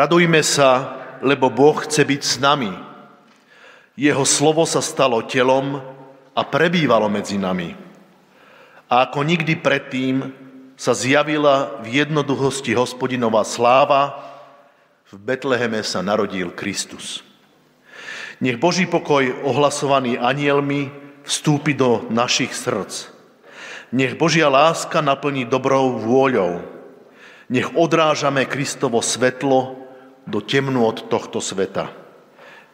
Radujme sa, lebo Boh chce byť s nami. Jeho slovo sa stalo telom a prebývalo medzi nami. A ako nikdy predtým sa zjavila v jednoduchosti hospodinová sláva, v Betleheme sa narodil Kristus. Nech Boží pokoj, ohlasovaný anielmi, vstúpi do našich srdc. Nech Božia láska naplní dobrou vôľou. Nech odrážame Kristovo svetlo do temnú od tohto sveta.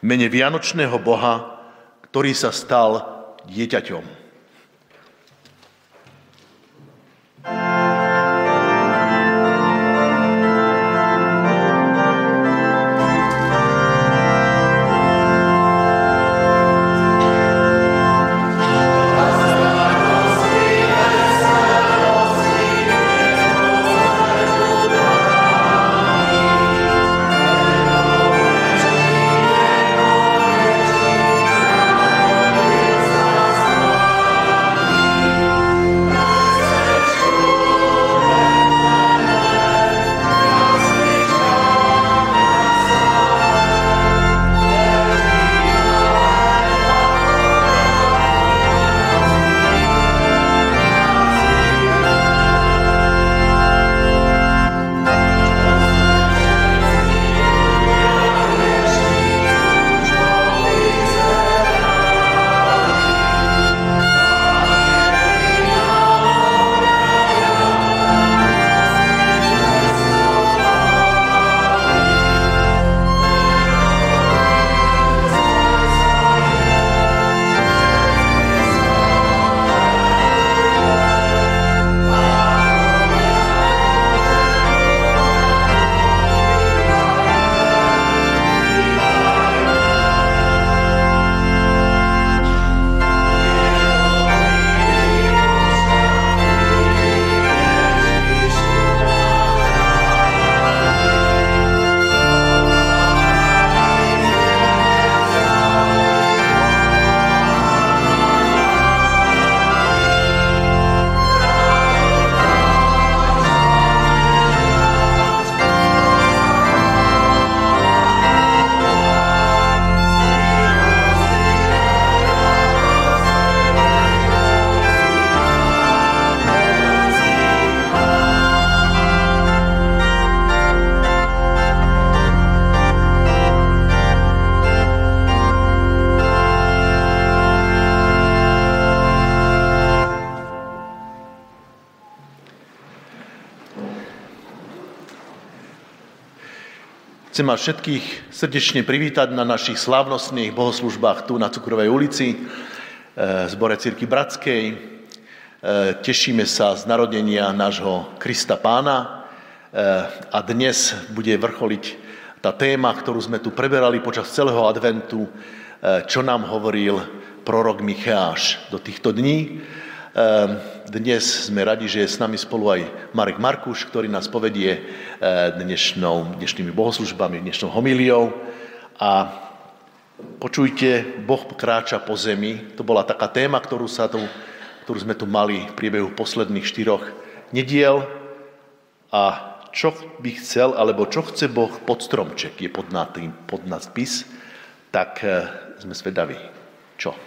Mene Vianočného Boha, ktorý sa stal dieťaťom. Chcem vás všetkých srdečne privítať na našich slávnostných bohoslužbách tu na Cukrovej ulici, v e, zbore Cirky Bratskej. E, tešíme sa z narodenia nášho Krista Pána e, a dnes bude vrcholiť tá téma, ktorú sme tu preberali počas celého adventu, čo nám hovoril prorok Micháš do týchto dní. Ehm, dnes sme radi, že je s nami spolu aj Marek Markuš, ktorý nás povedie eh, dnešnou, dnešnými bohoslužbami, dnešnou homíliou. A počujte, Boh kráča po zemi. To bola taká téma, ktorú, sa tu, ktorú sme tu mali v priebehu posledných štyroch nediel. A čo by chcel, alebo čo chce Boh pod stromček, je pod, tým, pod nadpis, tak eh, sme svedaví. Čo?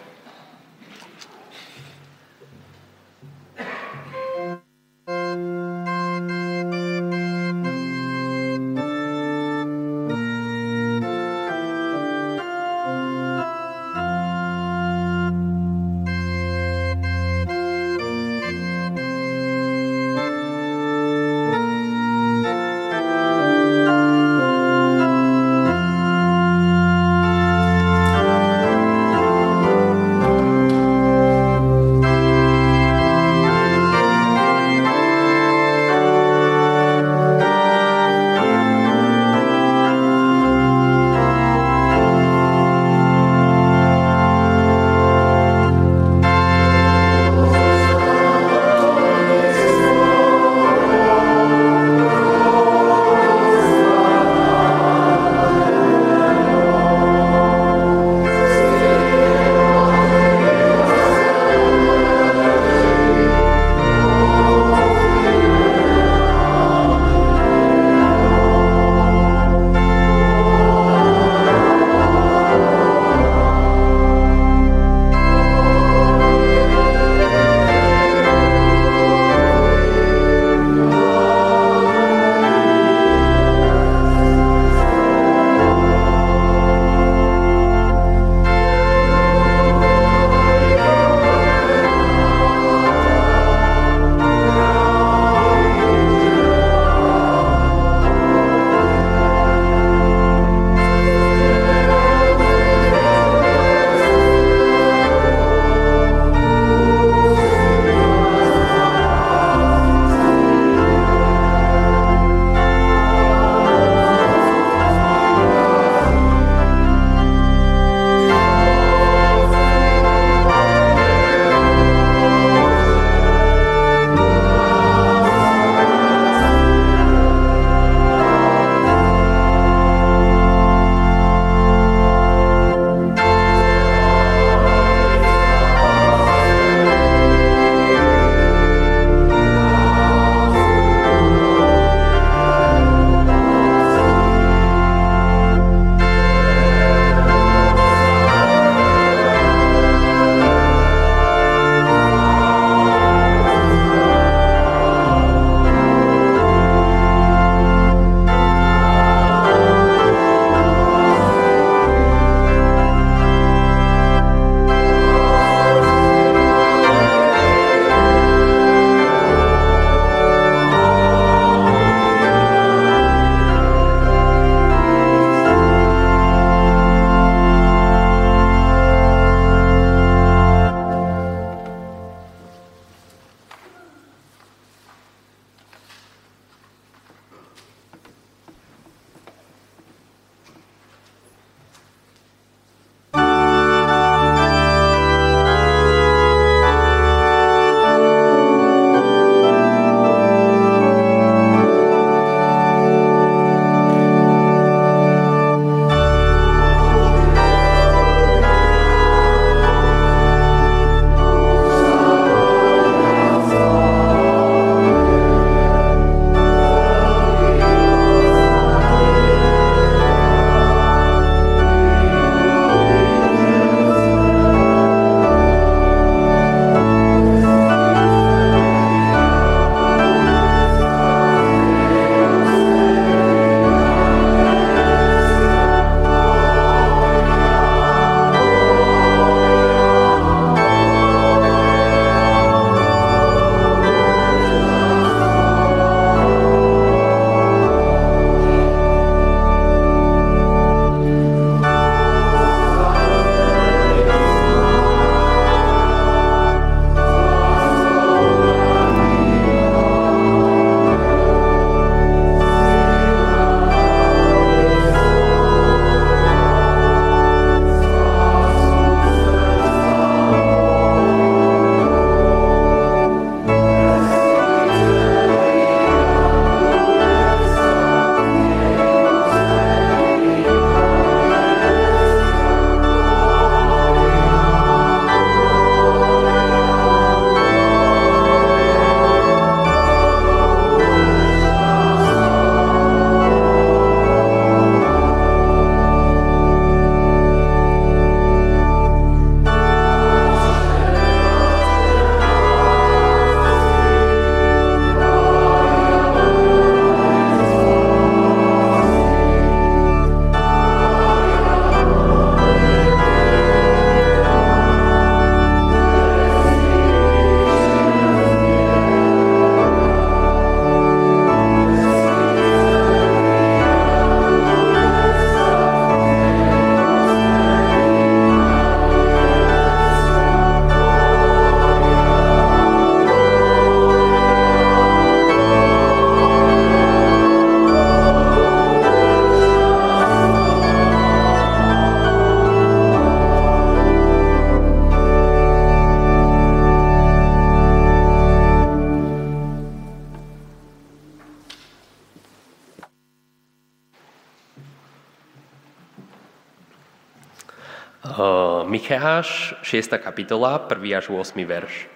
Micháš, 6. kapitola, 1. až 8. verš.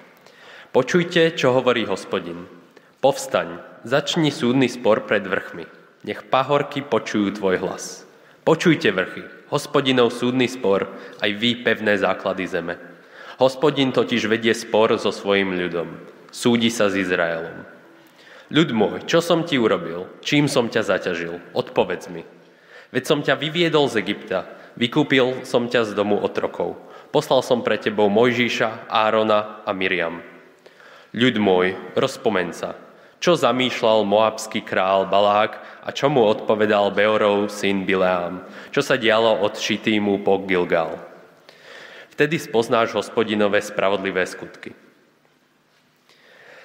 Počujte, čo hovorí hospodin. Povstaň, začni súdny spor pred vrchmi. Nech pahorky počujú tvoj hlas. Počujte vrchy, hospodinov súdny spor, aj vy pevné základy zeme. Hospodin totiž vedie spor so svojim ľudom. Súdi sa s Izraelom. Ľud môj, čo som ti urobil? Čím som ťa zaťažil? Odpovedz mi. Veď som ťa vyviedol z Egypta, vykúpil som ťa z domu otrokov. Poslal som pre tebou Mojžíša, Árona a Miriam. Ľud môj, rozpomeň sa, čo zamýšľal moabský král Balák a čo mu odpovedal Beorov syn Bileám, čo sa dialo od Šitímu po Gilgal. Vtedy spoznáš hospodinové spravodlivé skutky.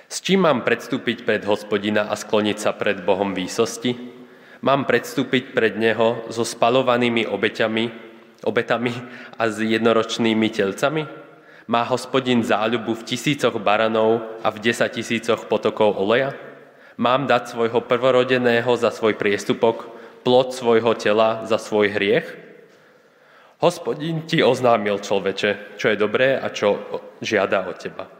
S čím mám predstúpiť pred hospodina a skloniť sa pred Bohom výsosti? Mám predstúpiť pred Neho so spalovanými obeťami, obetami a s jednoročnými telcami? Má hospodin záľubu v tisícoch baranov a v desatisícoch potokov oleja? Mám dať svojho prvorodeného za svoj priestupok, plod svojho tela za svoj hriech? Hospodin ti oznámil, človeče, čo je dobré a čo žiada od teba.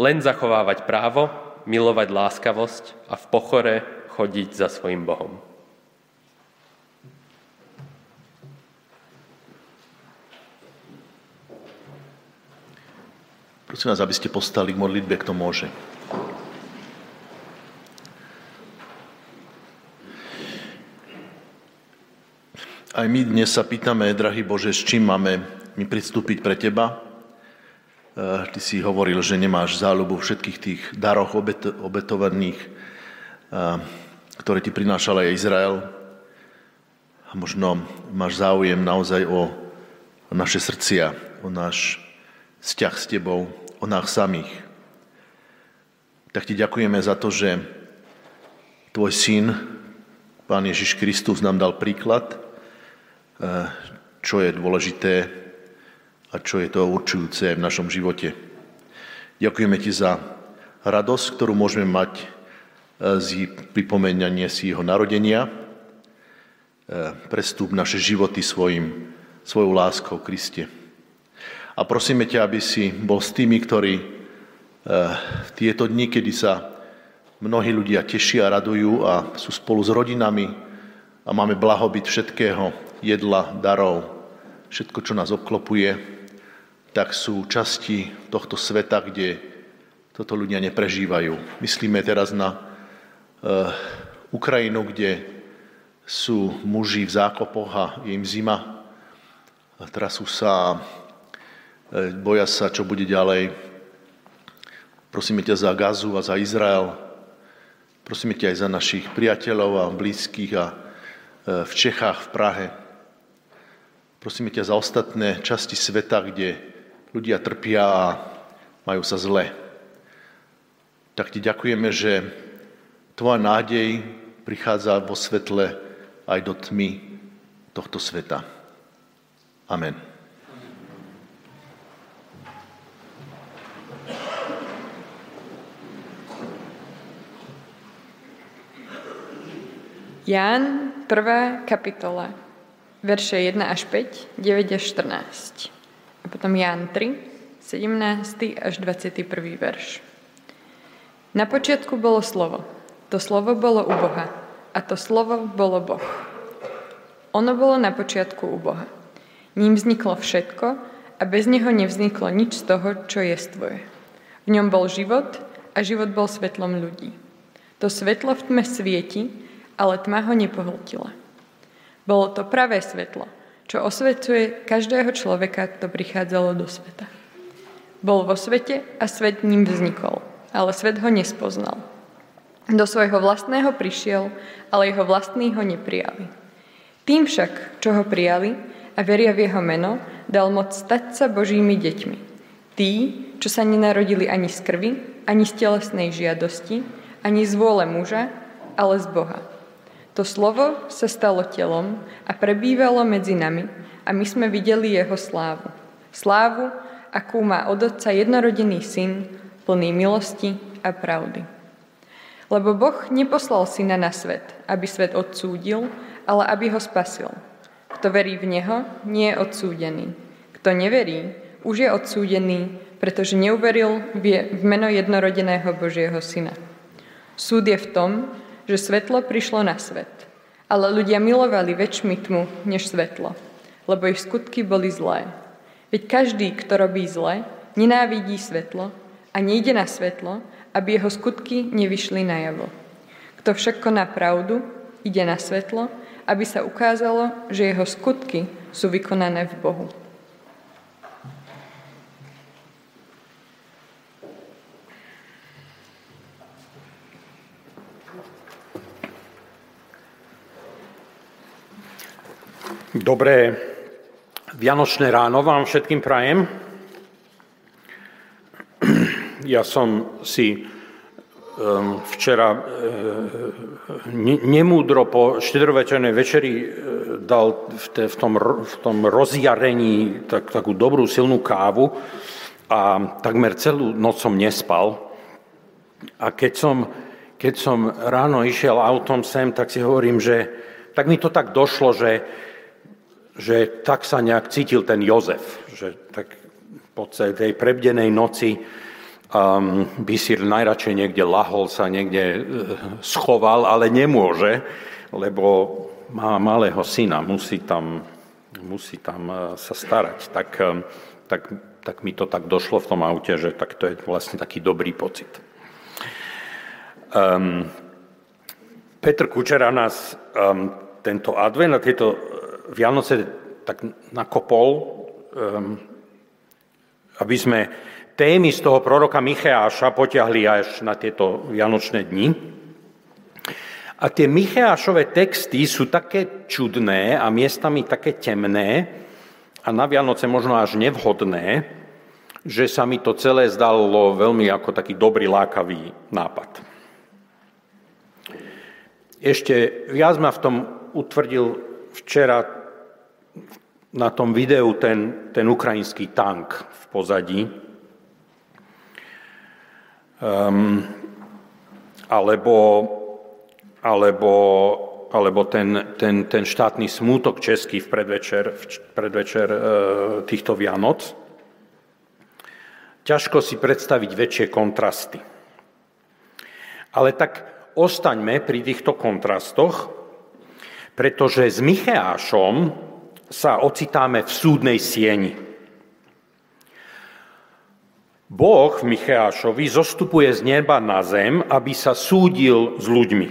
Len zachovávať právo, milovať láskavosť a v pochore chodiť za svojim Bohom. Prosím vás, aby ste postali k modlitbe, kto môže. Aj my dnes sa pýtame, drahý Bože, s čím máme my pristúpiť pre Teba. Eh, ty si hovoril, že nemáš záľubu všetkých tých daroch obetovaných, eh, ktoré ti prinášal aj Izrael. A možno máš záujem naozaj o naše srdcia, o náš vzťah s Tebou, o nás samých. Tak Ti ďakujeme za to, že Tvoj syn, Pán Ježiš Kristus, nám dal príklad, Eh, čo je dôležité a čo je to určujúce v našom živote. Ďakujeme Ti za radosť, ktorú môžeme mať eh, z pripomenia si jeho narodenia. Eh, prestup naše životy svojim, svojou láskou Kriste. A prosíme ťa, aby si bol s tými, ktorí v tieto dni, kedy sa mnohí ľudia tešia radujú a sú spolu s rodinami a máme blahobyt všetkého, jedla, darov, všetko, čo nás obklopuje, tak sú časti tohto sveta, kde toto ľudia neprežívajú. Myslíme teraz na uh, Ukrajinu, kde sú muži v zákopoch a je im zima. A trasú sa, boja sa, čo bude ďalej. Prosíme ťa za Gazu a za Izrael. Prosíme ťa aj za našich priateľov a blízkych a uh, v Čechách, v Prahe. Prosíme ťa za ostatné časti sveta, kde ľudia trpia a majú sa zle. Tak ti ďakujeme, že tvoja nádej prichádza vo svetle aj do tmy tohto sveta. Amen. Ján, prvá kapitola verše 1 až 5, 9 až 14. A potom Ján 3, 17 až 21. verš. Na počiatku bolo slovo. To slovo bolo u Boha. A to slovo bolo Boh. Ono bolo na počiatku u Boha. Ním vzniklo všetko a bez neho nevzniklo nič z toho, čo je stvoje. V ňom bol život a život bol svetlom ľudí. To svetlo v tme svieti, ale tma ho nepohltila. Bolo to pravé svetlo, čo osvetuje každého človeka, kto prichádzalo do sveta. Bol vo svete a svet ním vznikol, ale svet ho nespoznal. Do svojho vlastného prišiel, ale jeho vlastní ho neprijali. Tým však, čo ho prijali a veria v jeho meno, dal moc stať sa Božími deťmi. Tí, čo sa nenarodili ani z krvi, ani z telesnej žiadosti, ani z vôle muža, ale z Boha. To slovo sa stalo telom a prebývalo medzi nami a my sme videli jeho slávu. Slávu, akú má od Otca jednorodený syn, plný milosti a pravdy. Lebo Boh neposlal syna na svet, aby svet odsúdil, ale aby ho spasil. Kto verí v Neho, nie je odsúdený. Kto neverí, už je odsúdený, pretože neuveril v meno jednorodeného Božieho Syna. Súd je v tom, že svetlo prišlo na svet, ale ľudia milovali väčšmi tmu než svetlo, lebo ich skutky boli zlé. Veď každý, kto robí zle, nenávidí svetlo a nejde na svetlo, aby jeho skutky nevyšli najavo. Kto však koná pravdu, ide na svetlo, aby sa ukázalo, že jeho skutky sú vykonané v Bohu. Dobré Vianočné ráno vám všetkým prajem. Ja som si um, včera uh, nemúdro po štedrovečernej večeri uh, dal v, tom, tom rozjarení tak, takú dobrú silnú kávu a takmer celú noc som nespal. A keď som, keď som ráno išiel autom sem, tak si hovorím, že tak mi to tak došlo, že, že tak sa nejak cítil ten Jozef, že tak po tej prebdenej noci um, si najradšej niekde lahol, sa niekde uh, schoval, ale nemôže, lebo má malého syna, musí tam, musí tam uh, sa starať. Tak, um, tak, tak mi to tak došlo v tom aute, že tak to je vlastne taký dobrý pocit. Um, Petr Kučera nás um, tento advent a tieto Vianoce tak nakopol, um, aby sme témy z toho proroka Micheáša potiahli až na tieto vianočné dni. A tie Micheášové texty sú také čudné a miestami také temné a na Vianoce možno až nevhodné, že sa mi to celé zdalo veľmi ako taký dobrý lákavý nápad. Ešte viac ma v tom utvrdil včera na tom videu ten, ten ukrajinský tank v pozadí, Um, alebo, alebo, alebo ten, ten, ten štátny smútok český v predvečer, v predvečer uh, týchto Vianoc. Ťažko si predstaviť väčšie kontrasty. Ale tak ostaňme pri týchto kontrastoch, pretože s Micheášom sa ocitáme v súdnej sieni. Boh Micheášovi zostupuje z neba na zem, aby sa súdil s ľuďmi.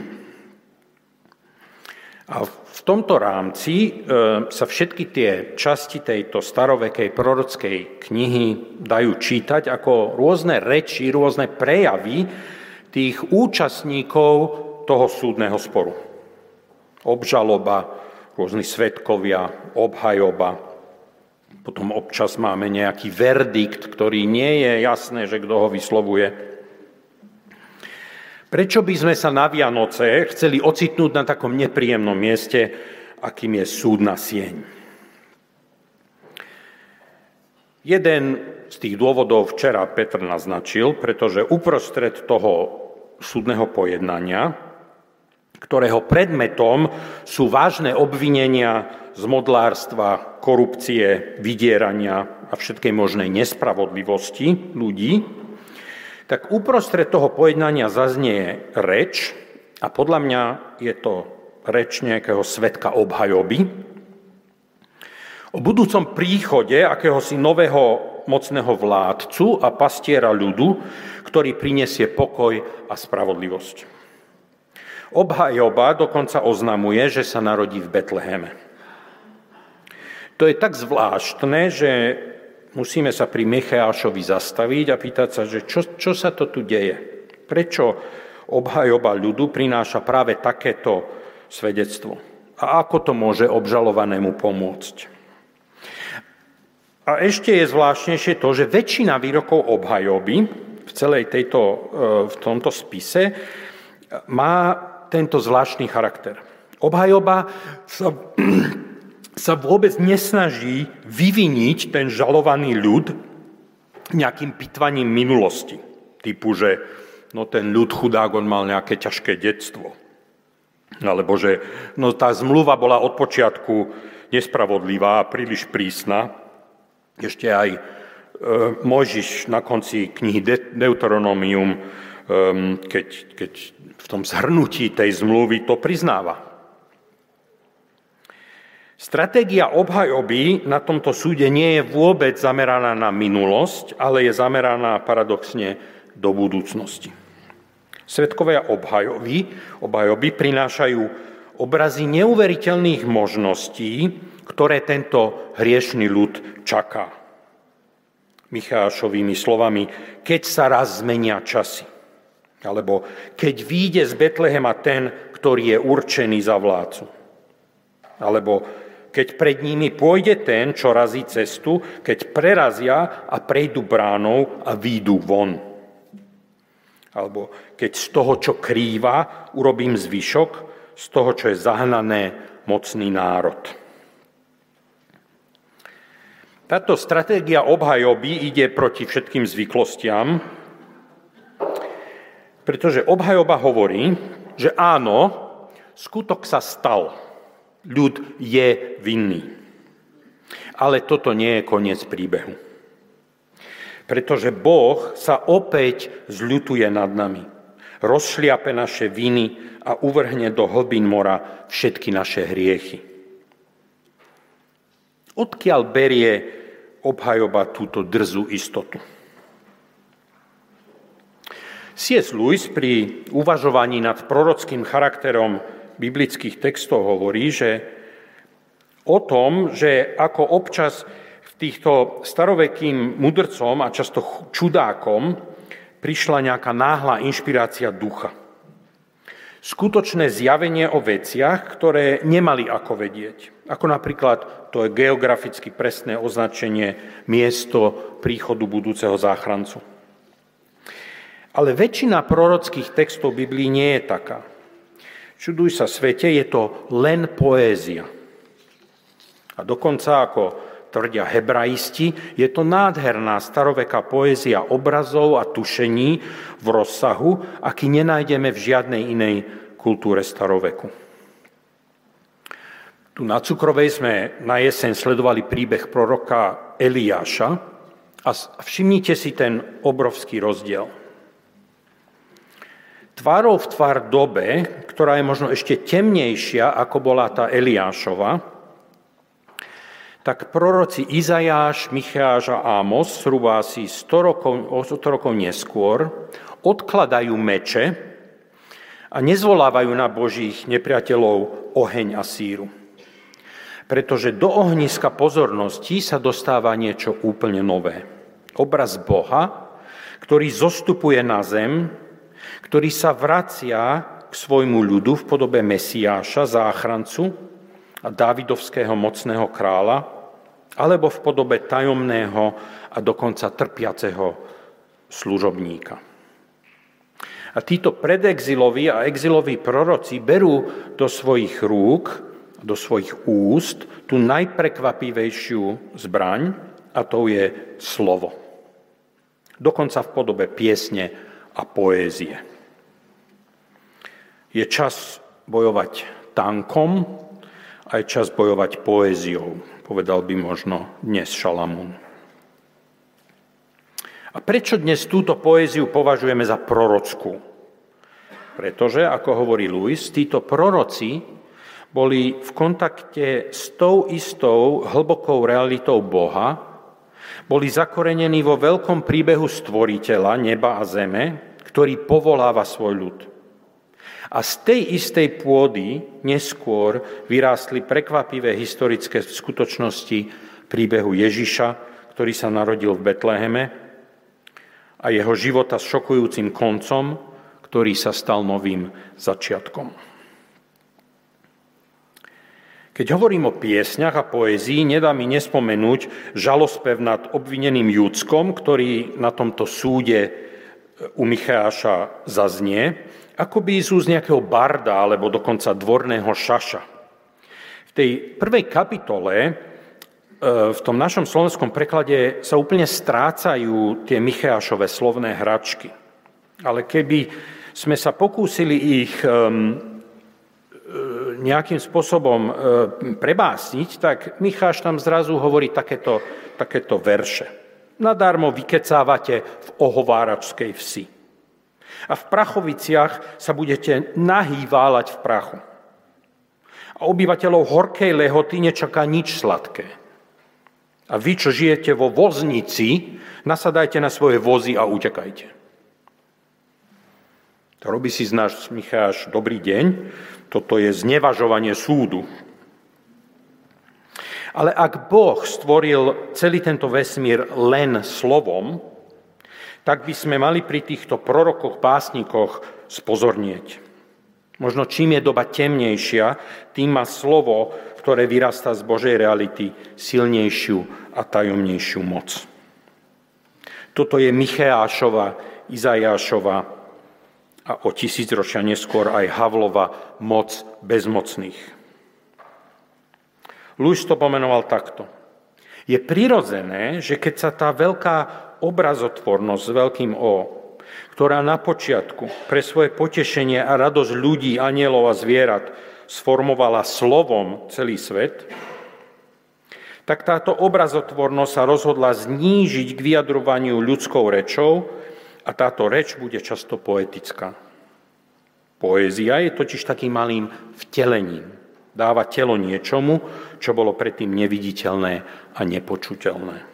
A v tomto rámci e, sa všetky tie časti tejto starovekej prorockej knihy dajú čítať ako rôzne reči, rôzne prejavy tých účastníkov toho súdneho sporu. Obžaloba, rôzni svetkovia, obhajoba, potom občas máme nejaký verdikt, ktorý nie je jasné, že kto ho vyslovuje. Prečo by sme sa na Vianoce chceli ocitnúť na takom nepríjemnom mieste, akým je súdna sieň? Jeden z tých dôvodov včera Petr naznačil, pretože uprostred toho súdneho pojednania, ktorého predmetom sú vážne obvinenia z modlárstva, korupcie, vydierania a všetkej možnej nespravodlivosti ľudí, tak uprostred toho pojednania zaznie reč, a podľa mňa je to reč nejakého svetka obhajoby, o budúcom príchode akéhosi nového mocného vládcu a pastiera ľudu, ktorý prinesie pokoj a spravodlivosť. Obhajoba dokonca oznamuje, že sa narodí v Betleheme. To je tak zvláštne, že musíme sa pri Micheášovi zastaviť a pýtať sa, že čo, čo sa to tu deje? Prečo obhajoba ľudu prináša práve takéto svedectvo? A ako to môže obžalovanému pomôcť? A ešte je zvláštnejšie to, že väčšina výrokov obhajoby v celej tejto, e, v tomto spise má tento zvláštny charakter. Obhajoba sa sa vôbec nesnaží vyviniť ten žalovaný ľud nejakým pitvaním minulosti. Typu, že no ten ľud chudák, on mal nejaké ťažké detstvo. Alebo že no tá zmluva bola od počiatku nespravodlivá a príliš prísna. Ešte aj e, Mojžiš na konci knihy Deuteronomium, keď, keď v tom zhrnutí tej zmluvy to priznáva. Stratégia obhajoby na tomto súde nie je vôbec zameraná na minulosť, ale je zameraná paradoxne do budúcnosti. Svetkovia obhajoby, obhajoby prinášajú obrazy neuveriteľných možností, ktoré tento hriešný ľud čaká. Michášovými slovami, keď sa raz zmenia časy. Alebo keď výjde z Betlehema ten, ktorý je určený za vládcu. Alebo keď pred nimi pôjde ten, čo razí cestu, keď prerazia a prejdu bránou a výjdu von. Alebo keď z toho, čo krýva, urobím zvyšok, z toho, čo je zahnané, mocný národ. Táto stratégia obhajoby ide proti všetkým zvyklostiam, pretože obhajoba hovorí, že áno, skutok sa stal. Ľud je vinný. Ale toto nie je koniec príbehu. Pretože Boh sa opäť zľutuje nad nami. Rozšliape naše viny a uvrhne do hlbín mora všetky naše hriechy. Odkiaľ berie obhajoba túto drzú istotu? C.S. Lewis pri uvažovaní nad prorockým charakterom biblických textov hovorí, že o tom, že ako občas týchto starovekým mudrcom a často čudákom prišla nejaká náhla inšpirácia ducha. Skutočné zjavenie o veciach, ktoré nemali ako vedieť. Ako napríklad to je geograficky presné označenie miesto príchodu budúceho záchrancu. Ale väčšina prorockých textov Biblii nie je taká. Čuduj sa svete, je to len poézia. A dokonca, ako tvrdia hebraisti, je to nádherná staroveká poézia obrazov a tušení v rozsahu, aký nenájdeme v žiadnej inej kultúre staroveku. Tu na Cukrovej sme na jeseň sledovali príbeh proroka Eliáša a všimnite si ten obrovský rozdiel tvárou v tvár dobe, ktorá je možno ešte temnejšia, ako bola tá Eliášova, tak proroci Izajáš, Micháš a Amos, zhruba asi 100 rokov, 100 rokov neskôr, odkladajú meče a nezvolávajú na božích nepriateľov oheň a síru. Pretože do ohniska pozornosti sa dostáva niečo úplne nové. Obraz Boha, ktorý zostupuje na zem ktorý sa vracia k svojmu ľudu v podobe Mesiáša, záchrancu a Dávidovského mocného kráľa, alebo v podobe tajomného a dokonca trpiaceho služobníka. A títo predexiloví a exiloví proroci berú do svojich rúk, do svojich úst tú najprekvapivejšiu zbraň, a to je slovo. Dokonca v podobe piesne a poézie. Je čas bojovať tankom a je čas bojovať poéziou, povedal by možno dnes Šalamún. A prečo dnes túto poéziu považujeme za prorockú? Pretože, ako hovorí Louis, títo proroci boli v kontakte s tou istou hlbokou realitou Boha, boli zakorenení vo veľkom príbehu stvoriteľa neba a zeme, ktorý povoláva svoj ľud. A z tej istej pôdy neskôr vyrástli prekvapivé historické skutočnosti príbehu Ježiša, ktorý sa narodil v Betleheme a jeho života s šokujúcim koncom, ktorý sa stal novým začiatkom. Keď hovorím o piesňach a poézii, nedá mi nespomenúť žalospev nad obvineným Júdskom, ktorý na tomto súde u Micháša zaznie, ako by sú z nejakého barda alebo dokonca dvorného šaša. V tej prvej kapitole e, v tom našom slovenskom preklade sa úplne strácajú tie Michášové slovné hračky. Ale keby sme sa pokúsili ich e, nejakým spôsobom e, prebásniť, tak Micháš tam zrazu hovorí takéto, takéto verše. Nadarmo vykecávate v ohováračskej vsi. A v Prachoviciach sa budete nahý v prachu. A obyvateľov horkej lehoty nečaká nič sladké. A vy, čo žijete vo voznici, nasadajte na svoje vozy a utekajte. To robí si z náš Micháš dobrý deň, toto je znevažovanie súdu. Ale ak Boh stvoril celý tento vesmír len slovom, tak by sme mali pri týchto prorokoch, básnikoch spozornieť. Možno čím je doba temnejšia, tým má slovo, ktoré vyrastá z Božej reality, silnejšiu a tajomnejšiu moc. Toto je Micheášova, Izajášova a o tisícročia neskôr aj Havlova moc bezmocných. Luis to pomenoval takto. Je prirodzené, že keď sa tá veľká obrazotvornosť s veľkým O, ktorá na počiatku pre svoje potešenie a radosť ľudí, anielov a zvierat sformovala slovom celý svet, tak táto obrazotvornosť sa rozhodla znížiť k vyjadrovaniu ľudskou rečou a táto reč bude často poetická. Poézia je totiž takým malým vtelením. Dáva telo niečomu, čo bolo predtým neviditeľné a nepočuteľné.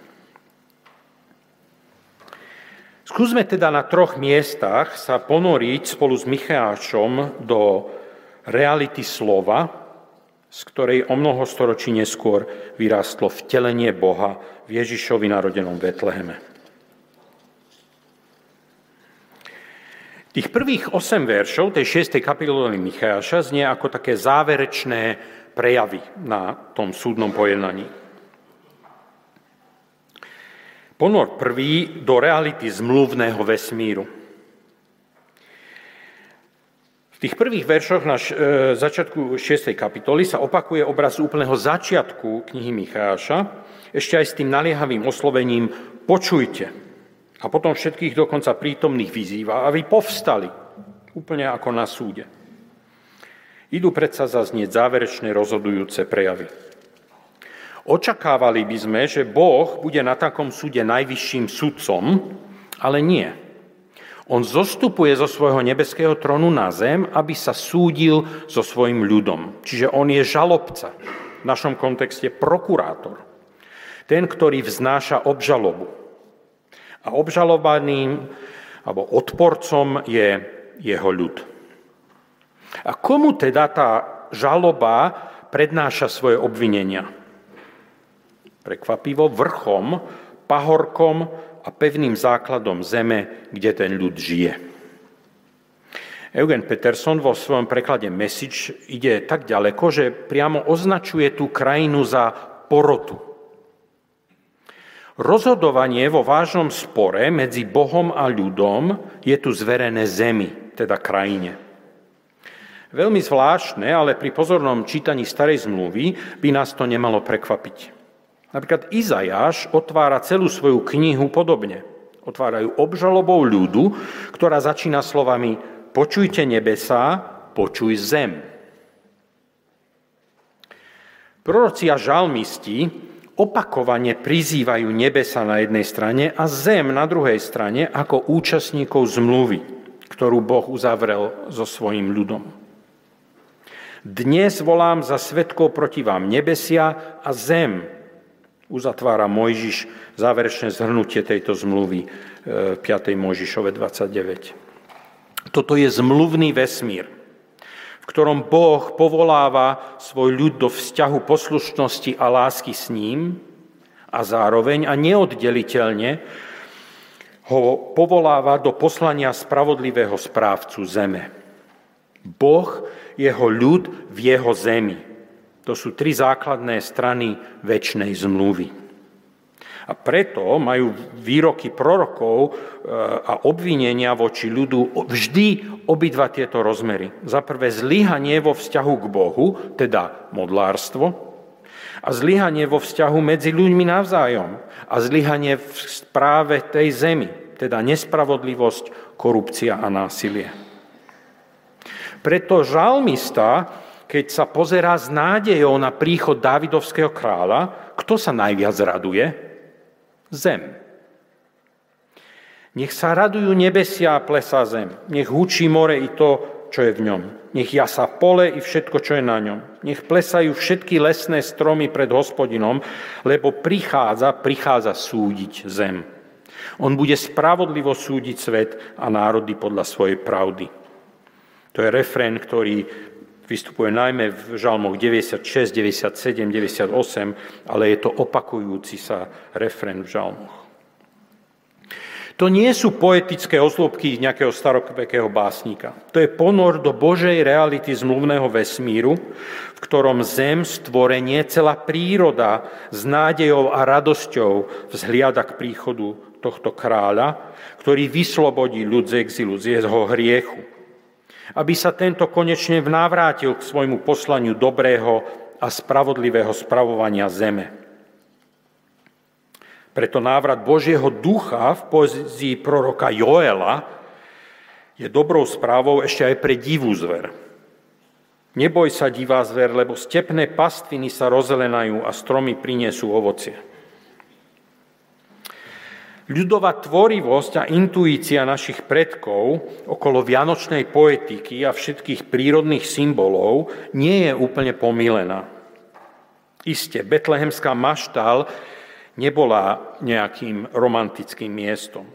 Skúsme teda na troch miestach sa ponoriť spolu s Michášom do reality slova, z ktorej o mnoho storočí neskôr vyrástlo vtelenie Boha v Ježišovi narodenom Betleheme. Tých prvých 8 veršov tej 6. kapitoly Micháša znie ako také záverečné prejavy na tom súdnom pojednaní. Ponor prvý do reality zmluvného vesmíru. V tých prvých veršoch na e, začiatku 6. kapitoly sa opakuje obraz úplného začiatku knihy Micháša, ešte aj s tým naliehavým oslovením počujte. A potom všetkých dokonca prítomných vyzýva, aby povstali, úplne ako na súde. Idú predsa zaznieť záverečné rozhodujúce prejavy. Očakávali by sme, že Boh bude na takom súde najvyšším sudcom, ale nie. On zostupuje zo svojho nebeského tronu na zem, aby sa súdil so svojim ľudom. Čiže on je žalobca, v našom kontexte prokurátor. Ten, ktorý vznáša obžalobu. A obžalovaným alebo odporcom je jeho ľud. A komu teda tá žaloba prednáša svoje obvinenia? Prekvapivo vrchom, pahorkom a pevným základom zeme, kde ten ľud žije. Eugen Peterson vo svojom preklade Message ide tak ďaleko, že priamo označuje tú krajinu za porotu. Rozhodovanie vo vážnom spore medzi Bohom a ľudom je tu zverené zemi, teda krajine. Veľmi zvláštne, ale pri pozornom čítaní starej zmluvy by nás to nemalo prekvapiť. Napríklad Izajáš otvára celú svoju knihu podobne. Otvárajú obžalobou ľudu, ktorá začína slovami počujte nebesá, počuj zem. Proroci a žalmisti opakovane prizývajú nebesa na jednej strane a zem na druhej strane ako účastníkov zmluvy, ktorú Boh uzavrel so svojim ľudom. Dnes volám za svetkov proti vám nebesia a zem, uzatvára Mojžiš záverečné zhrnutie tejto zmluvy 5. E, Mojžišove 29. Toto je zmluvný vesmír, v ktorom Boh povoláva svoj ľud do vzťahu poslušnosti a lásky s ním a zároveň a neoddeliteľne ho povoláva do poslania spravodlivého správcu zeme. Boh, jeho ľud v jeho zemi. To sú tri základné strany väčšnej zmluvy. A preto majú výroky prorokov e, a obvinenia voči ľudu vždy obidva tieto rozmery. Za prvé zlyhanie vo vzťahu k Bohu, teda modlárstvo, a zlyhanie vo vzťahu medzi ľuďmi navzájom a zlyhanie v správe tej zemi, teda nespravodlivosť, korupcia a násilie. Preto žalmista keď sa pozerá s nádejou na príchod Dávidovského kráľa, kto sa najviac raduje? Zem. Nech sa radujú nebesia a plesá zem. Nech hučí more i to, čo je v ňom. Nech jasa pole i všetko, čo je na ňom. Nech plesajú všetky lesné stromy pred hospodinom, lebo prichádza, prichádza súdiť zem. On bude spravodlivo súdiť svet a národy podľa svojej pravdy. To je refrén, ktorý vystupuje najmä v žalmoch 96, 97, 98, ale je to opakujúci sa refrén v žalmoch. To nie sú poetické ozlobky nejakého starokvekého básnika. To je ponor do Božej reality zmluvného vesmíru, v ktorom zem, stvorenie, celá príroda s nádejou a radosťou vzhliada k príchodu tohto kráľa, ktorý vyslobodí ľud z exilu, z jeho hriechu. Aby sa tento konečne vnávrátil k svojmu poslaniu dobrého a spravodlivého spravovania zeme. Preto návrat Božieho ducha v pozícii proroka Joela je dobrou správou ešte aj pre divú zver. Neboj sa, divá zver, lebo stepné pastviny sa rozelenajú a stromy priniesú ovocie. Ľudová tvorivosť a intuícia našich predkov okolo vianočnej poetiky a všetkých prírodných symbolov nie je úplne pomílená. Isté, betlehemská maštal nebola nejakým romantickým miestom.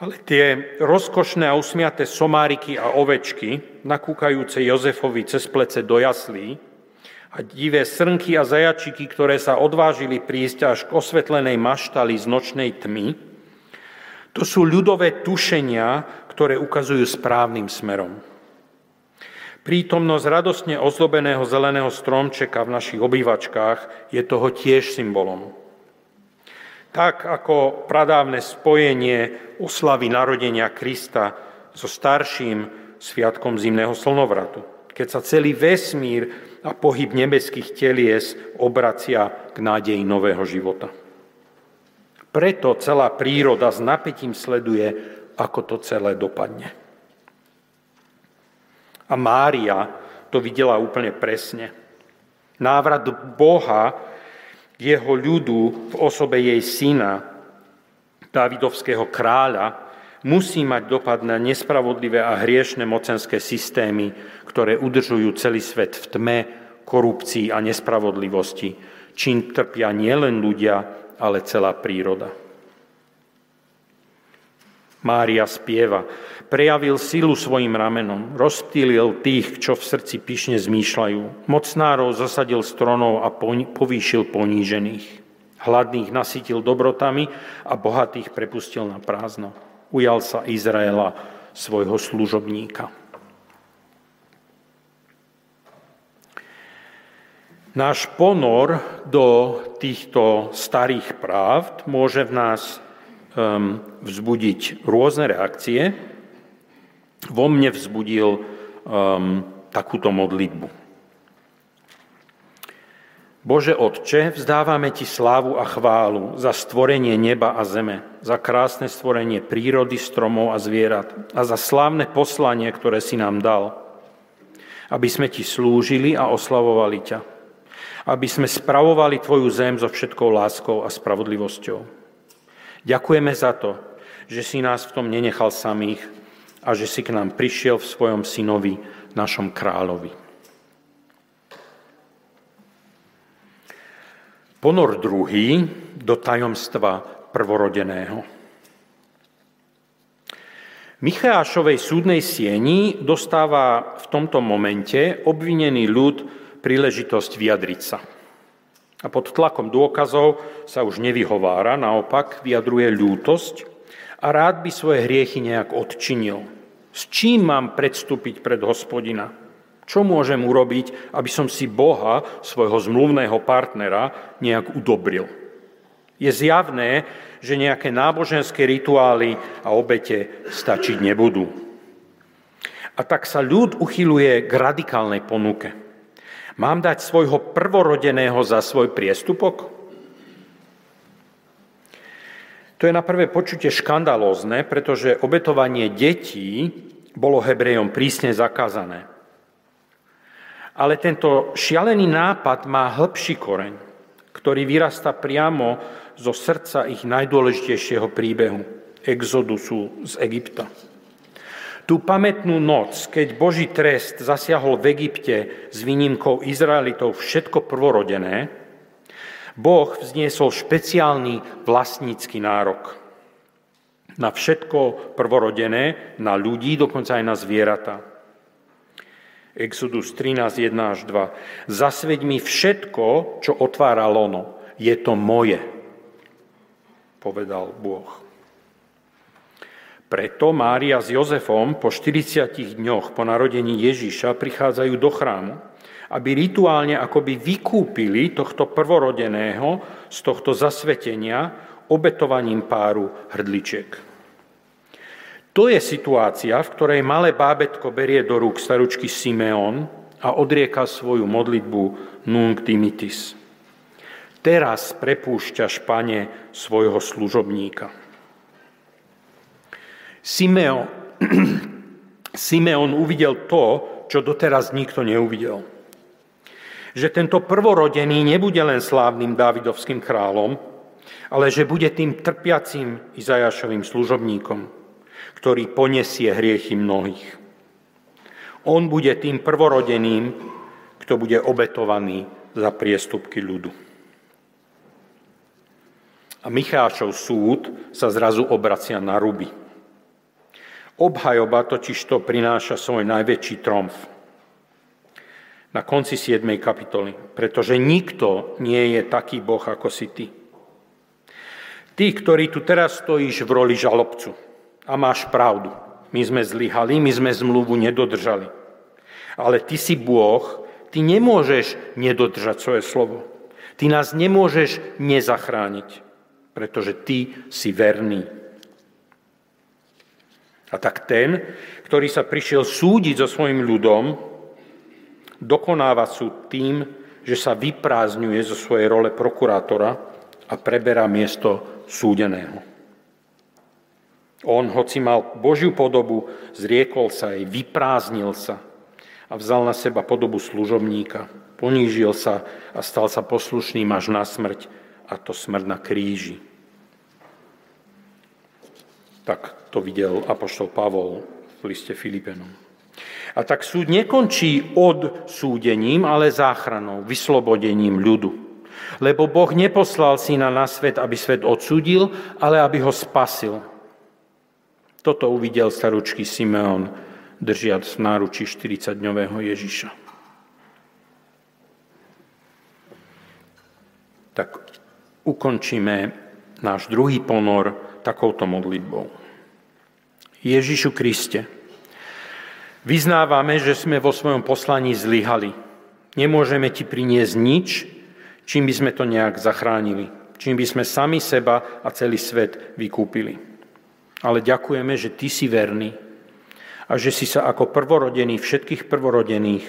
Ale tie rozkošné a usmiaté somáriky a ovečky, nakúkajúce Jozefovi cez plece do jaslí, a divé srnky a zajačiky, ktoré sa odvážili prísť až k osvetlenej maštali z nočnej tmy, to sú ľudové tušenia, ktoré ukazujú správnym smerom. Prítomnosť radostne ozlobeného zeleného stromčeka v našich obývačkách je toho tiež symbolom. Tak ako pradávne spojenie oslavy narodenia Krista so starším sviatkom zimného slnovratu, keď sa celý vesmír a pohyb nebeských telies obracia k nádeji nového života. Preto celá príroda s napätím sleduje, ako to celé dopadne. A Mária to videla úplne presne. Návrat Boha jeho ľudu v osobe jej syna, Davidovského kráľa, musí mať dopad na nespravodlivé a hriešne mocenské systémy, ktoré udržujú celý svet v tme, korupcii a nespravodlivosti, čím trpia nielen ľudia, ale celá príroda. Mária spieva, prejavil silu svojim ramenom, rozptýlil tých, čo v srdci pyšne zmýšľajú. Mocnárov zasadil stronov a povýšil ponížených. Hladných nasytil dobrotami a bohatých prepustil na prázdno. Ujal sa Izraela svojho služobníka. Náš ponor do týchto starých práv môže v nás um, vzbudiť rôzne reakcie. Vo mne vzbudil um, takúto modlitbu. Bože Otče, vzdávame Ti slávu a chválu za stvorenie neba a zeme, za krásne stvorenie prírody, stromov a zvierat a za slávne poslanie, ktoré si nám dal, aby sme Ti slúžili a oslavovali ťa, aby sme spravovali Tvoju zem so všetkou láskou a spravodlivosťou. Ďakujeme za to, že si nás v tom nenechal samých a že si k nám prišiel v svojom synovi, našom kráľovi. Ponor druhý do tajomstva prvorodeného. Michášovej súdnej sieni dostáva v tomto momente obvinený ľud príležitosť vyjadriť sa. A pod tlakom dôkazov sa už nevyhovára, naopak vyjadruje ľútosť a rád by svoje hriechy nejak odčinil. S čím mám predstúpiť pred hospodina? Čo môžem urobiť, aby som si Boha, svojho zmluvného partnera, nejak udobril? Je zjavné, že nejaké náboženské rituály a obete stačiť nebudú. A tak sa ľud uchyluje k radikálnej ponuke. Mám dať svojho prvorodeného za svoj priestupok? To je na prvé počutie škandalózne, pretože obetovanie detí bolo Hebrejom prísne zakázané. Ale tento šialený nápad má hĺbší koreň, ktorý vyrasta priamo zo srdca ich najdôležitejšieho príbehu, exodusu z Egypta. Tú pamätnú noc, keď Boží trest zasiahol v Egypte s výnimkou Izraelitov všetko prvorodené, Boh vzniesol špeciálny vlastnícky nárok na všetko prvorodené, na ľudí, dokonca aj na zvieratá. Exodus 13, 1 až 2. Zasveď mi všetko, čo otvára lono. Je to moje, povedal Boh. Preto Mária s Jozefom po 40 dňoch po narodení Ježíša prichádzajú do chrámu, aby rituálne akoby vykúpili tohto prvorodeného z tohto zasvetenia obetovaním páru hrdličiek. To je situácia, v ktorej malé bábetko berie do rúk staručky Simeon a odrieka svoju modlitbu Nunc Dimitis. Teraz prepúšťaš, pane, svojho služobníka. Simeon, Simeon uvidel to, čo doteraz nikto neuvidel. Že tento prvorodený nebude len slávnym Dávidovským kráľom, ale že bude tým trpiacím Izajašovým služobníkom, ktorý poniesie hriechy mnohých. On bude tým prvorodeným, kto bude obetovaný za priestupky ľudu. A Michášov súd sa zrazu obracia na ruby. Obhajoba totiž to prináša svoj najväčší tromf. Na konci 7. kapitoly. Pretože nikto nie je taký Boh, ako si ty. Ty, ktorý tu teraz stojíš v roli žalobcu a máš pravdu. My sme zlyhali, my sme zmluvu nedodržali. Ale ty si Boh, ty nemôžeš nedodržať svoje slovo. Ty nás nemôžeš nezachrániť, pretože ty si verný. A tak ten, ktorý sa prišiel súdiť so svojim ľudom, dokonáva súd tým, že sa vyprázdňuje zo svojej role prokurátora a preberá miesto súdeného. On, hoci mal Božiu podobu, zriekol sa jej, vyprázdnil sa a vzal na seba podobu služobníka. Ponížil sa a stal sa poslušným až na smrť, a to smrť na kríži. Tak to videl apoštol Pavol v liste Filipenom. A tak súd nekončí odsúdením, ale záchranou, vyslobodením ľudu. Lebo Boh neposlal syna na svet, aby svet odsúdil, ale aby ho spasil. Toto uvidel staručký Simeon, držiac v náručí 40-dňového Ježiša. Tak ukončíme náš druhý ponor takouto modlitbou. Ježišu Kriste, vyznávame, že sme vo svojom poslaní zlyhali. Nemôžeme ti priniesť nič, čím by sme to nejak zachránili, čím by sme sami seba a celý svet vykúpili. Ale ďakujeme, že ty si verný a že si sa ako prvorodený všetkých prvorodených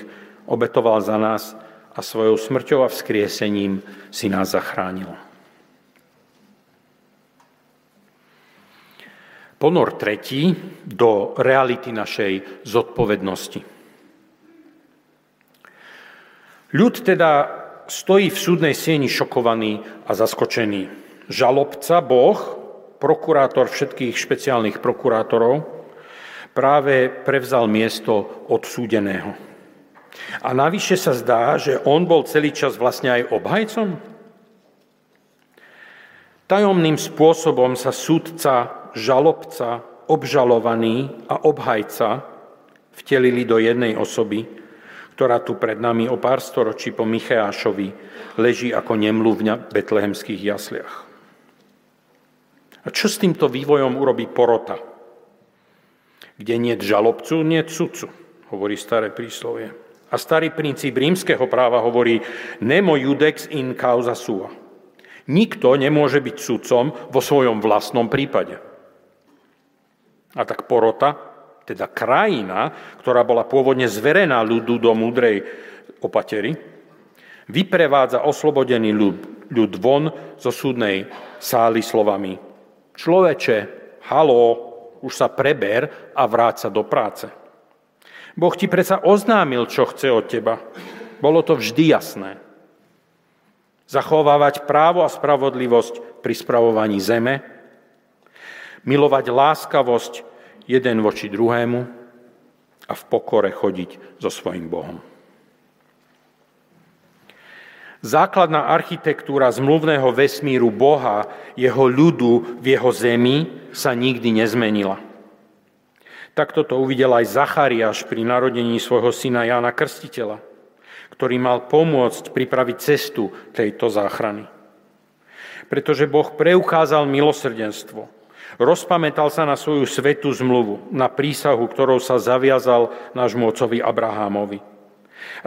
obetoval za nás a svojou smrťou a vzkriesením si nás zachránil. Ponor tretí do reality našej zodpovednosti. Ľud teda stojí v súdnej sieni šokovaný a zaskočený. Žalobca, Boh, prokurátor všetkých špeciálnych prokurátorov, práve prevzal miesto odsúdeného. A navyše sa zdá, že on bol celý čas vlastne aj obhajcom. Tajomným spôsobom sa súdca žalobca, obžalovaný a obhajca vtelili do jednej osoby, ktorá tu pred nami o pár storočí po Micheášovi leží ako nemluvňa v betlehemských jasliach. A čo s týmto vývojom urobí porota? Kde nie žalobcu, nie sudcu, hovorí staré príslovie. A starý princíp rímskeho práva hovorí nemo judex in causa sua. Nikto nemôže byť sudcom vo svojom vlastnom prípade. A tak porota, teda krajina, ktorá bola pôvodne zverená ľudu do múdrej opatery, vyprevádza oslobodený ľud, ľud von zo súdnej sály slovami Človeče, halo, už sa preber a vráť sa do práce. Boh ti predsa oznámil, čo chce od teba. Bolo to vždy jasné. Zachovávať právo a spravodlivosť pri spravovaní zeme, milovať láskavosť jeden voči druhému a v pokore chodiť so svojim Bohom. Základná architektúra zmluvného vesmíru Boha, jeho ľudu v jeho zemi sa nikdy nezmenila. Takto to uvidel aj Zachariáš pri narodení svojho syna Jána Krstiteľa, ktorý mal pomôcť pripraviť cestu tejto záchrany. Pretože Boh preukázal milosrdenstvo, rozpamätal sa na svoju svetú zmluvu, na prísahu, ktorou sa zaviazal nášmu ocovi Abrahámovi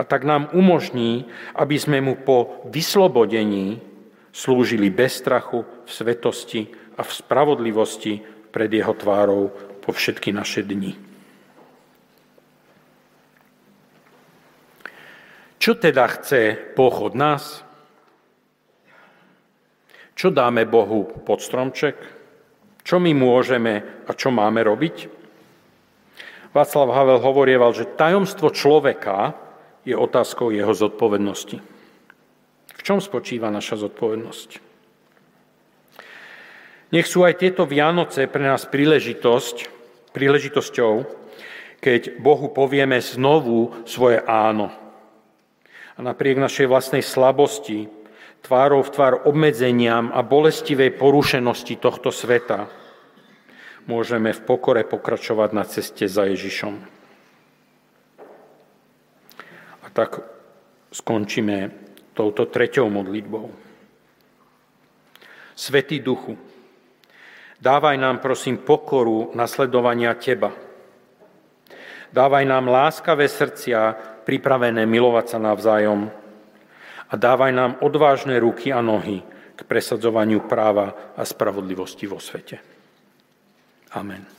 a tak nám umožní, aby sme mu po vyslobodení slúžili bez strachu, v svetosti a v spravodlivosti pred jeho tvárou po všetky naše dni. Čo teda chce Boh od nás? Čo dáme Bohu pod stromček? Čo my môžeme a čo máme robiť? Václav Havel hovorieval, že tajomstvo človeka je otázkou jeho zodpovednosti. V čom spočíva naša zodpovednosť? Nech sú aj tieto Vianoce pre nás príležitosť, príležitosťou, keď Bohu povieme znovu svoje áno. A napriek našej vlastnej slabosti, tvárou v tvár obmedzeniam a bolestivej porušenosti tohto sveta, môžeme v pokore pokračovať na ceste za Ježišom tak skončíme touto treťou modlitbou. Svetý Duchu, dávaj nám prosím pokoru nasledovania Teba. Dávaj nám láskavé srdcia, pripravené milovať sa navzájom. A dávaj nám odvážne ruky a nohy k presadzovaniu práva a spravodlivosti vo svete. Amen.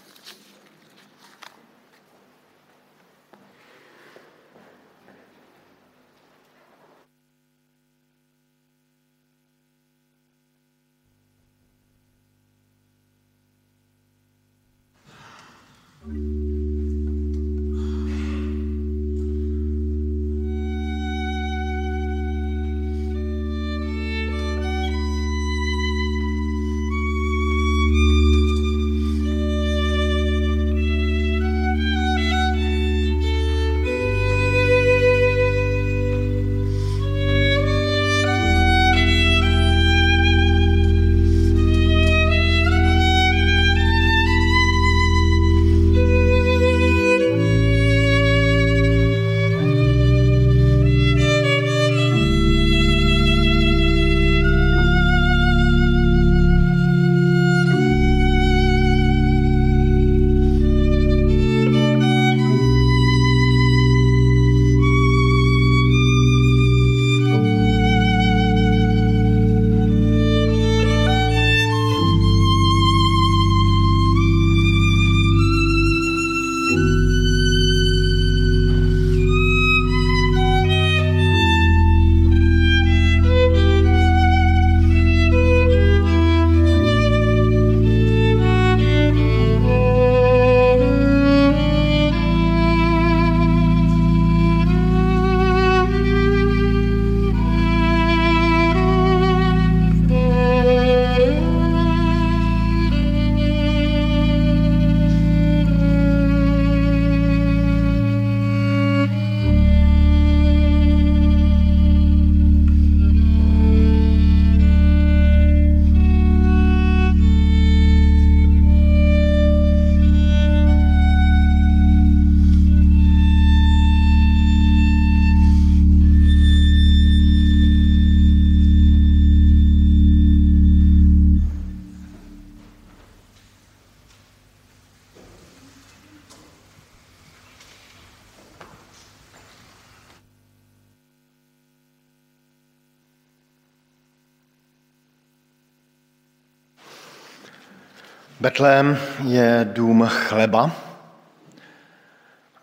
Betlém je dům chleba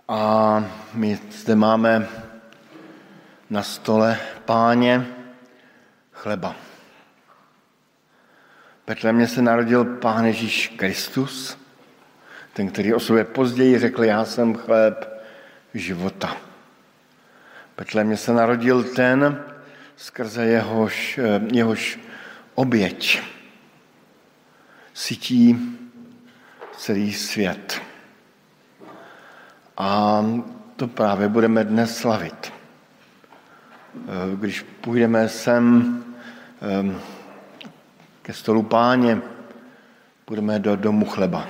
a my zde máme na stole páně chleba. V Betlémě se narodil Pán Ježíš Kristus, ten, který o sobě později řekl, já jsem chléb života. Betlémě se narodil ten, skrze jehož, jehož oběť sytí celý svět. A to právě budeme dnes slavit. Když půjdeme sem ke stolu páně, půjdeme do domu chleba,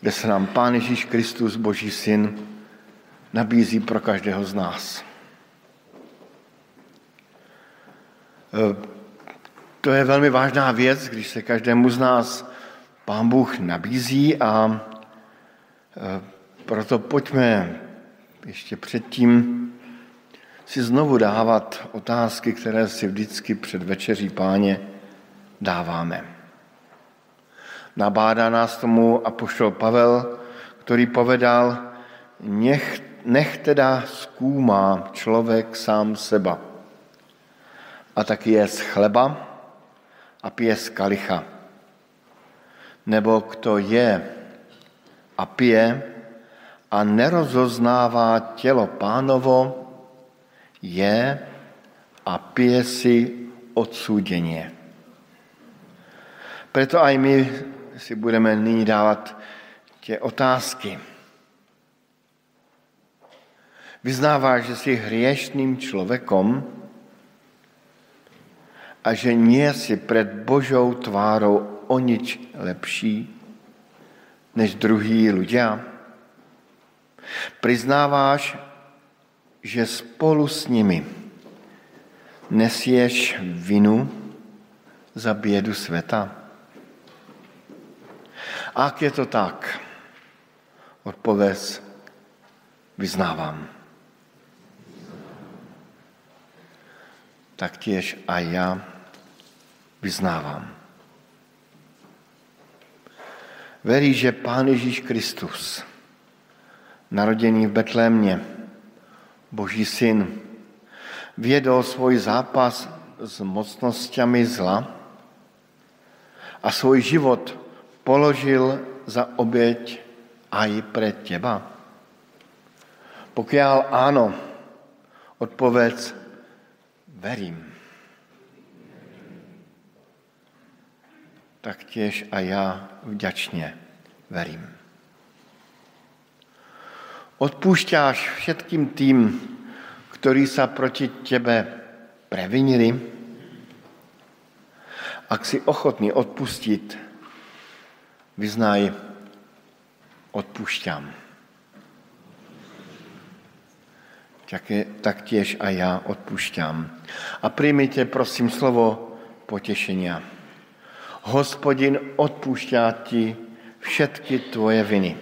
kde se nám Pán Ježíš Kristus, Boží syn, nabízí pro každého z nás. To je velmi vážná věc, když se každému z nás Pán Bůh nabízí a e, proto pojďme ještě předtím si znovu dávat otázky, které si vždycky před večeří páně dáváme. Nabádá nás tomu apoštol Pavel, který povedal, nech nech teda zkoumá člověk sám seba. A tak je z chleba a pije z kalicha. Nebo kdo je a pije a nerozoznává tělo pánovo, je a pije si odsúdenie. Preto aj my si budeme nyní dávat tě otázky. Vyznáváš, že jsi hriešným človekom a že nie si pred Božou tvárou o nič lepší než druhý ľudia. Priznáváš, že spolu s nimi nesieš vinu za biedu sveta? Ak je to tak, odpověz, vyznávám. tak tiež aj ja vyznávam. Verí, že Pán Ježíš Kristus, narodený v Betlémě, Boží syn, viedol svoj zápas s mocnosťami zla a svoj život položil za oběť aj pre teba? Pokiaľ áno, odpovedz, verím. Tak tiež a ja vďačne verím. Odpúšťáš všetkým tým, ktorí sa proti tebe previnili? Ak si ochotný odpustiť, vyznaj, odpúšťam. tak tiež aj ja odpúšťam. A príjmite, prosím, slovo potešenia. Hospodin odpúšťa ti všetky tvoje viny.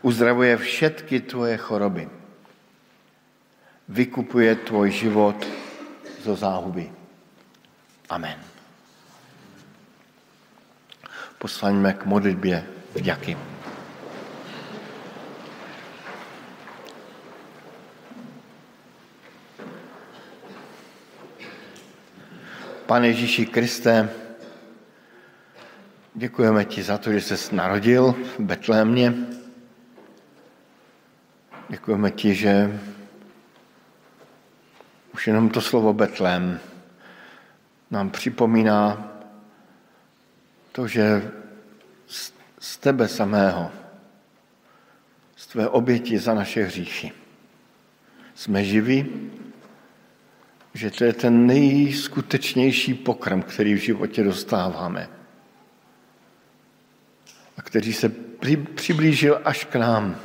Uzdravuje všetky tvoje choroby. Vykupuje tvoj život zo záhuby. Amen. Poslaňme k modlitbě vďaky. Pane Ježíši Kriste, děkujeme ti za to, že jsi narodil v Betlémě. Děkujeme ti, že už jenom to slovo Betlém nám připomíná to, že z tebe samého, z tvé oběti za naše hříchy, jsme živí že to je ten nejskutečnější pokrm, který v životě dostáváme. A který se přiblížil až k nám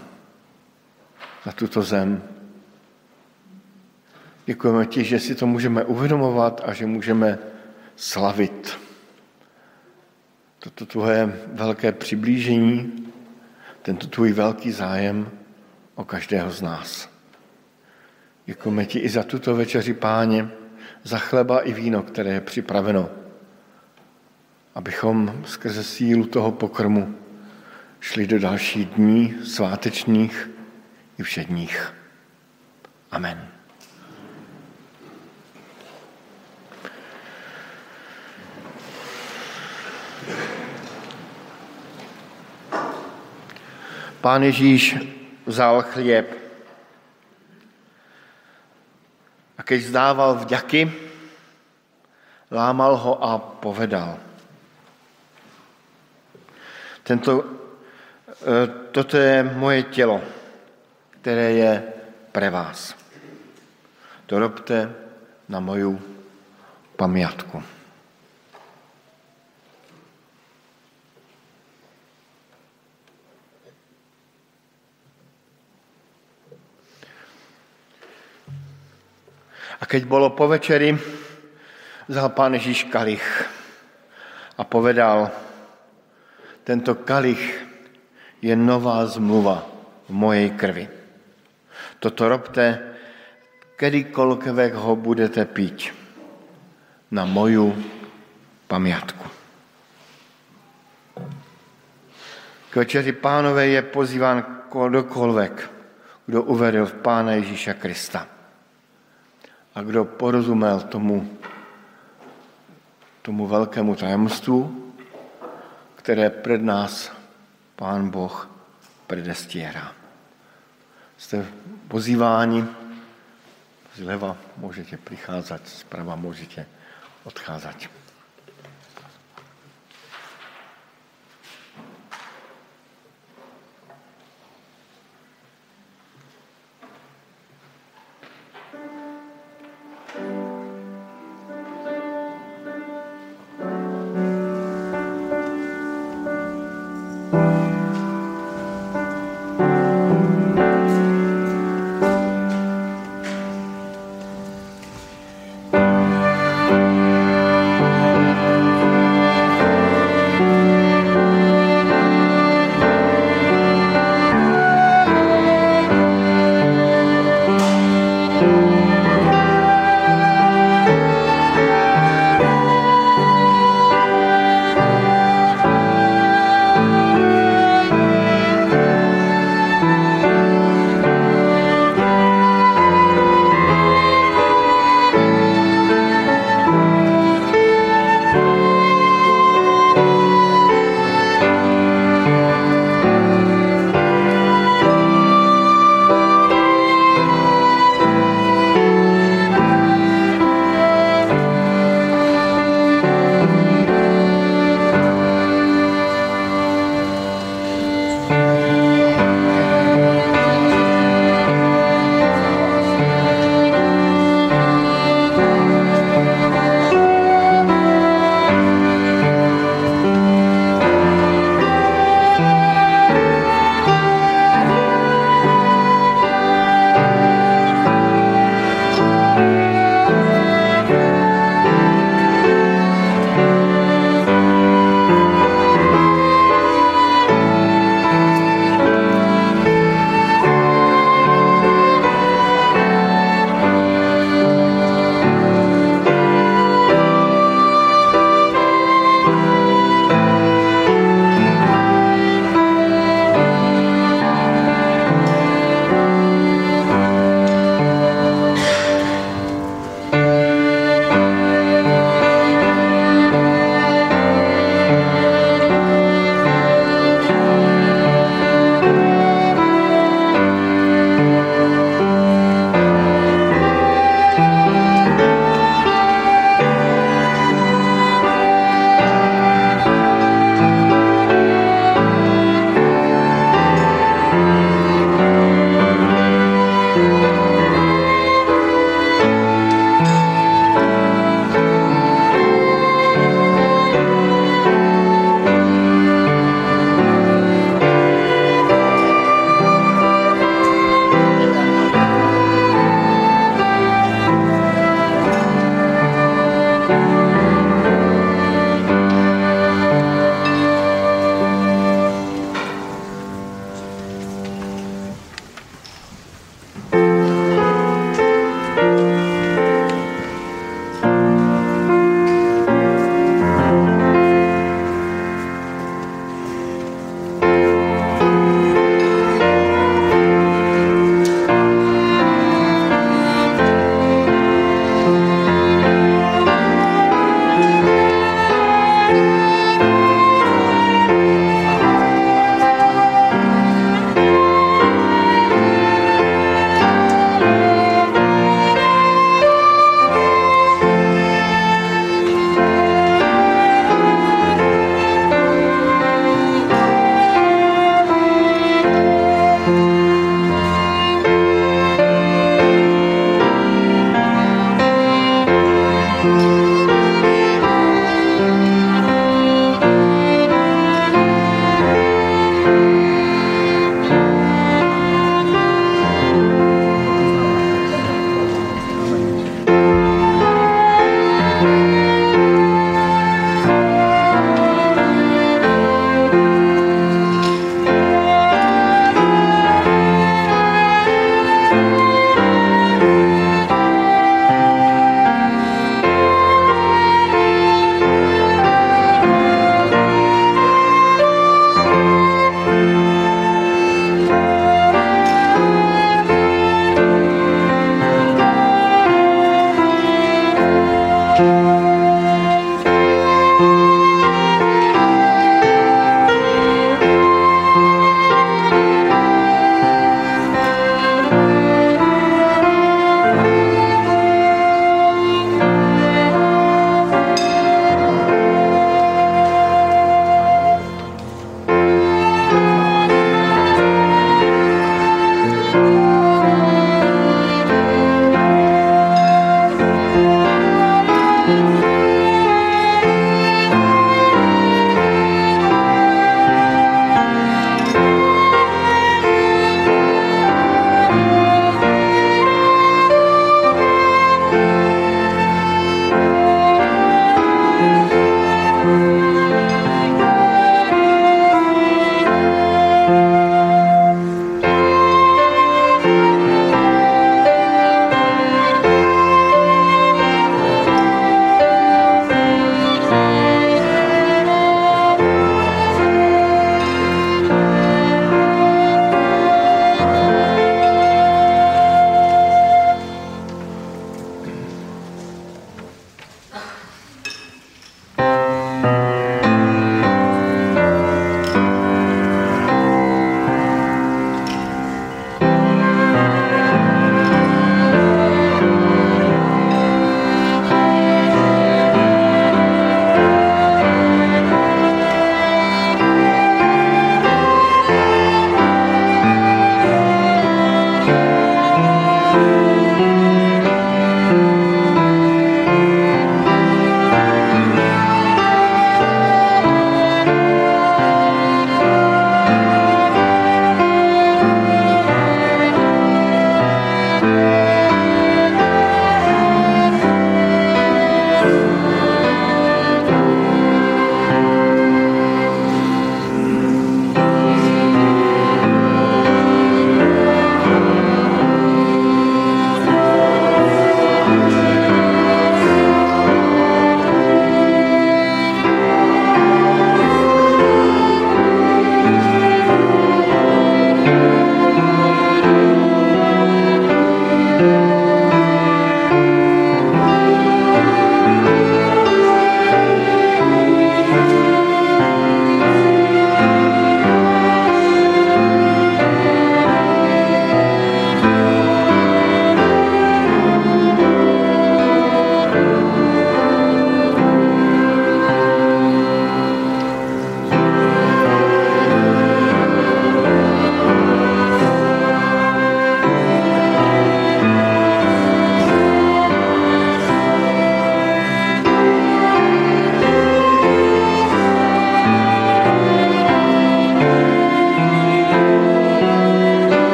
na tuto zem. Děkujeme ti, že si to můžeme uvědomovat a že můžeme slavit toto tvoje velké přiblížení, tento tvůj velký zájem o každého z nás. Děkujeme ti i za tuto večeři, páně, za chleba i víno, které je připraveno, abychom skrze sílu toho pokrmu šli do dalších dní svátečních i všedních. Amen. Pán Ježíš vzal chlieb a keď zdával vďaky, lámal ho a povedal. Tento, toto je moje tělo, které je pre vás. To robte na moju pamiatku. A keď bolo po večeri, vzal pán Ježíš kalich a povedal, tento kalich je nová zmluva v mojej krvi. Toto robte, kedykoľvek ho budete piť na moju pamiatku. K večeri pánové je pozýván kdokoľvek, kdo uveril v Pána Ježíša Krista. A kdo porozumel tomu, tomu velkému tajemstvu, které před nás Pán Boh predestierá. Jste pozýváni, zleva můžete přicházet, zprava můžete odcházet.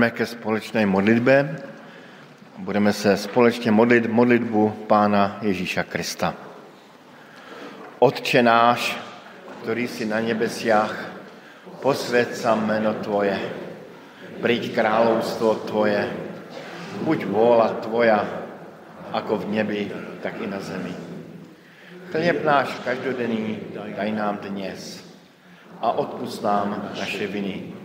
Postaňme ke společné modlitbě. Budeme se společně modlit modlitbu Pána Ježíša Krista. Otče náš, který si na nebesiach, posvěd sa meno Tvoje, príď kráľovstvo Tvoje, buď vôľa Tvoja, ako v nebi, tak i na zemi. Chlieb náš každodenný daj nám dnes a odpust nám naše viny,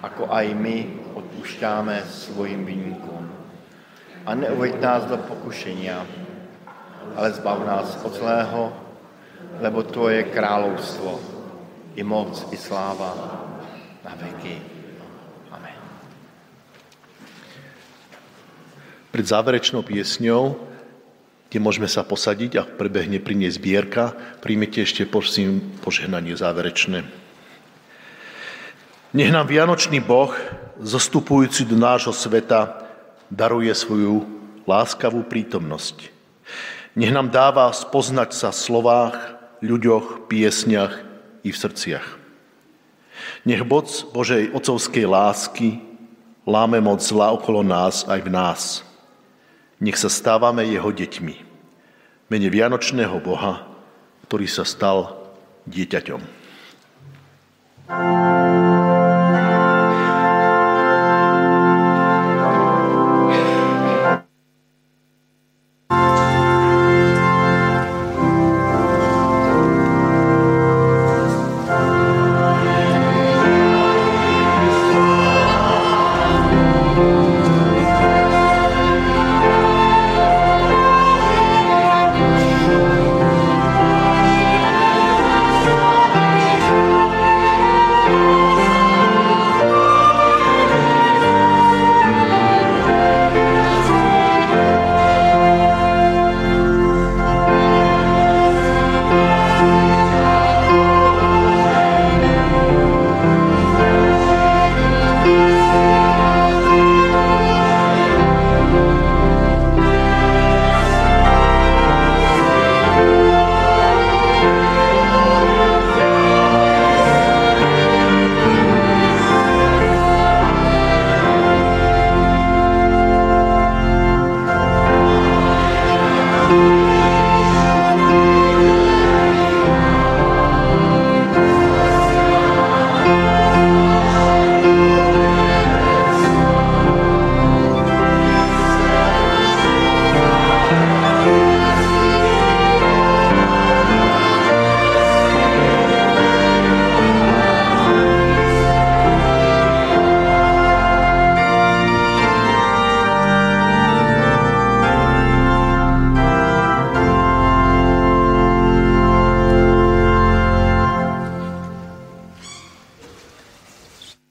ako aj my odpúšťame svojim vinníkom. A neuveď nás do pokušenia, ale zbav nás od zlého, lebo to je kráľovstvo, i moc, i sláva na veky. Amen. Pred záverečnou piesňou, kde môžeme sa posadiť a prebehne pri nej zbierka, príjmite ešte prosím požehnanie záverečné. Nech nám Vianočný Boh, zostupujúci do nášho sveta, daruje svoju láskavú prítomnosť. Nech nám dáva spoznať sa v slovách, ľuďoch, piesniach i v srdciach. Nech moc Božej ocovskej lásky láme moc zla okolo nás aj v nás. Nech sa stávame jeho deťmi. Mene Vianočného Boha, ktorý sa stal dieťaťom. thank you